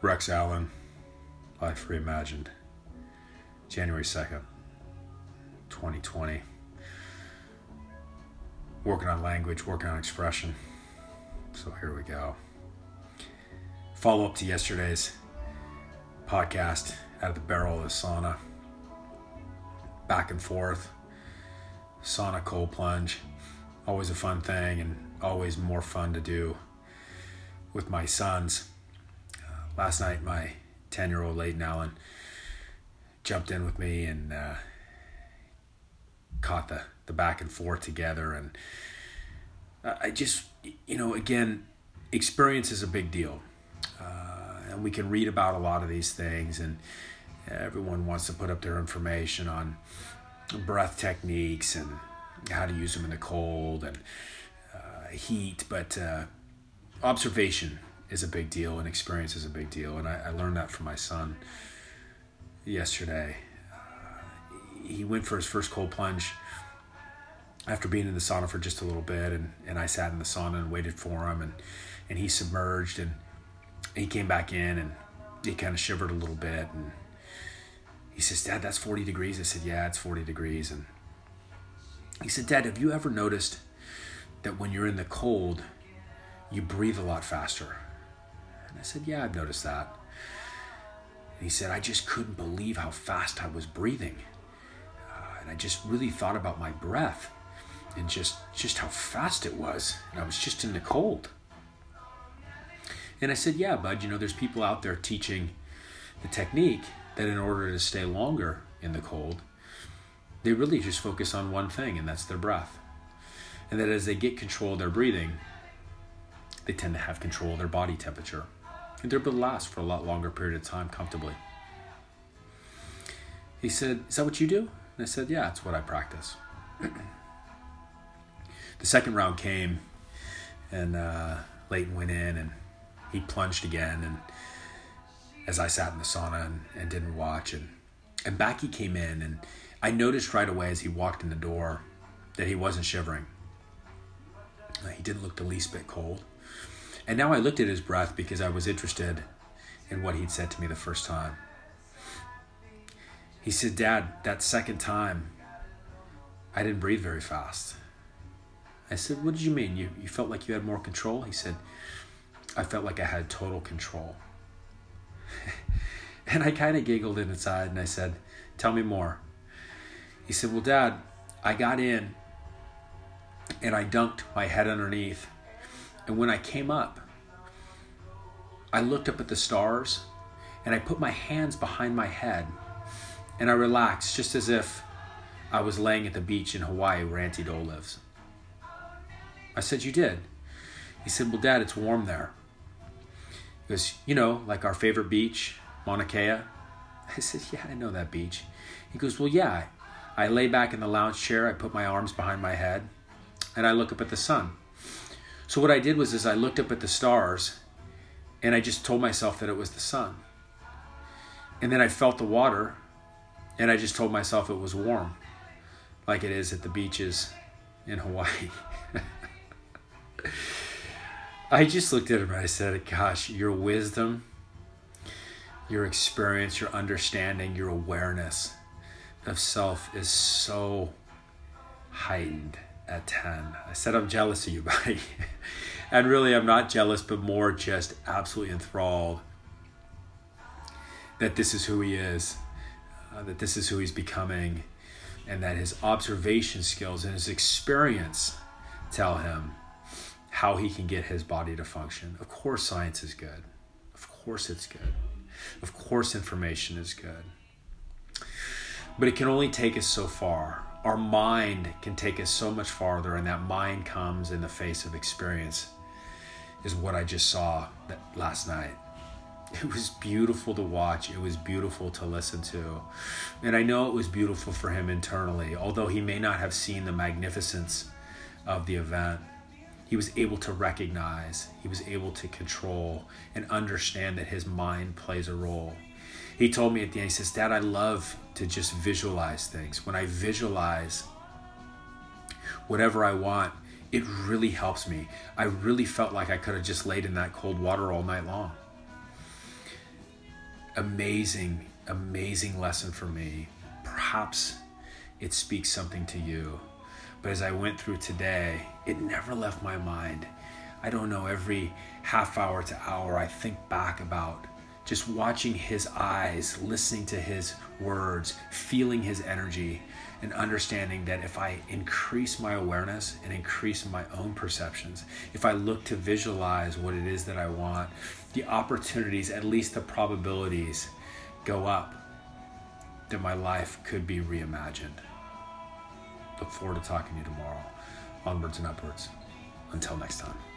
Rex Allen, Life Reimagined, January 2nd, 2020. Working on language, working on expression. So here we go. Follow up to yesterday's podcast out of the barrel of the sauna. Back and forth. Sauna cold plunge. Always a fun thing and always more fun to do with my sons. Last night, my 10 year old Layton Allen jumped in with me and uh, caught the, the back and forth together. And I just, you know, again, experience is a big deal. Uh, and we can read about a lot of these things, and everyone wants to put up their information on breath techniques and how to use them in the cold and uh, heat. But uh, observation is a big deal, and experience is a big deal. And I, I learned that from my son yesterday. Uh, he went for his first cold plunge after being in the sauna for just a little bit, and, and I sat in the sauna and waited for him, and, and he submerged, and he came back in, and he kind of shivered a little bit, and he says, "Dad, that's 40 degrees." I said, "Yeah, it's 40 degrees," and he said, "Dad, have you ever noticed that when you're in the cold, you breathe a lot faster?" And I said, "Yeah, I've noticed that." And he said, "I just couldn't believe how fast I was breathing." Uh, and I just really thought about my breath and just just how fast it was and i was just in the cold and i said yeah bud you know there's people out there teaching the technique that in order to stay longer in the cold they really just focus on one thing and that's their breath and that as they get control of their breathing they tend to have control of their body temperature and they're able to last for a lot longer period of time comfortably he said is that what you do and i said yeah it's what i practice the second round came, and uh, Layton went in and he plunged again. And as I sat in the sauna and, and didn't watch, and and back he came in, and I noticed right away as he walked in the door that he wasn't shivering. He didn't look the least bit cold. And now I looked at his breath because I was interested in what he'd said to me the first time. He said, Dad, that second time, I didn't breathe very fast. I said, What did you mean? You, you felt like you had more control? He said, I felt like I had total control. and I kind of giggled inside and I said, Tell me more. He said, Well, Dad, I got in and I dunked my head underneath. And when I came up, I looked up at the stars and I put my hands behind my head and I relaxed just as if I was laying at the beach in Hawaii where Auntie Dole lives. I said, You did? He said, Well, Dad, it's warm there. He goes, You know, like our favorite beach, Mauna Kea. I said, Yeah, I know that beach. He goes, Well, yeah. I lay back in the lounge chair, I put my arms behind my head, and I look up at the sun. So what I did was is I looked up at the stars and I just told myself that it was the sun. And then I felt the water and I just told myself it was warm, like it is at the beaches in Hawaii. I just looked at him and I said, Gosh, your wisdom, your experience, your understanding, your awareness of self is so heightened at 10. I said, I'm jealous of you, buddy. and really, I'm not jealous, but more just absolutely enthralled that this is who he is, uh, that this is who he's becoming, and that his observation skills and his experience tell him how he can get his body to function. Of course, science is good. Of course, it's good. Of course, information is good. But it can only take us so far. Our mind can take us so much farther, and that mind comes in the face of experience, is what I just saw last night. It was beautiful to watch. It was beautiful to listen to. And I know it was beautiful for him internally, although he may not have seen the magnificence of the event he was able to recognize, he was able to control and understand that his mind plays a role. He told me at the end, he says, Dad, I love to just visualize things. When I visualize whatever I want, it really helps me. I really felt like I could have just laid in that cold water all night long. amazing, amazing lesson for me. Perhaps it speaks something to you. But as I went through today, it never left my mind. I don't know, every half hour to hour, I think back about just watching his eyes, listening to his words, feeling his energy, and understanding that if I increase my awareness and increase my own perceptions, if I look to visualize what it is that I want, the opportunities, at least the probabilities, go up that my life could be reimagined. Look forward to talking to you tomorrow. Onwards and upwards. Until next time.